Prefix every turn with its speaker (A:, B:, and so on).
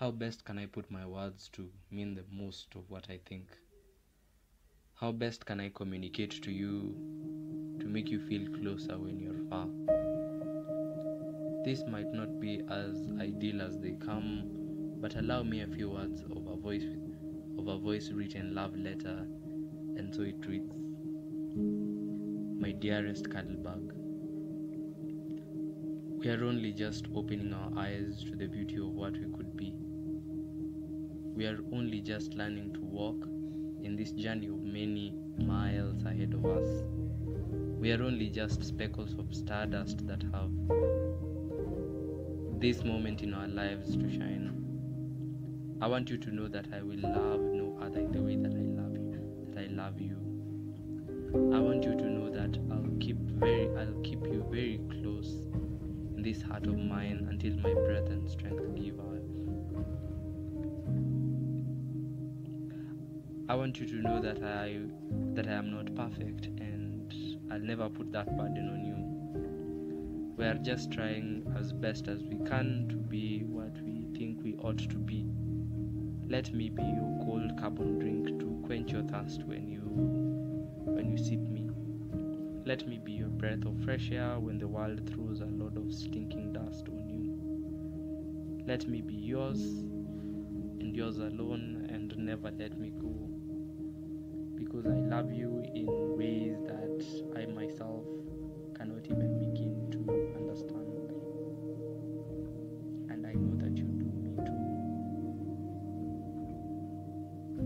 A: How best can I put my words to mean the most of what I think? How best can I communicate to you to make you feel closer when you're far? This might not be as ideal as they come, but allow me a few words of a voice of a voice written love letter, and so it reads. My dearest Cuddlebug, we are only just opening our eyes to the beauty of what we could be. We are only just learning to walk in this journey of many miles ahead of us. We are only just speckles of stardust that have this moment in our lives to shine. I want you to know that I will love no other in the way that I love you, that I love you. This heart of mine until my breath and strength give out. I want you to know that I that I am not perfect and I'll never put that burden on you. We are just trying as best as we can to be what we think we ought to be. Let me be your cold carbon drink to quench your thirst when you Let me be your breath of fresh air when the world throws a load of stinking dust on you. Let me be yours and yours alone and never let me go. Because I love you in ways that I myself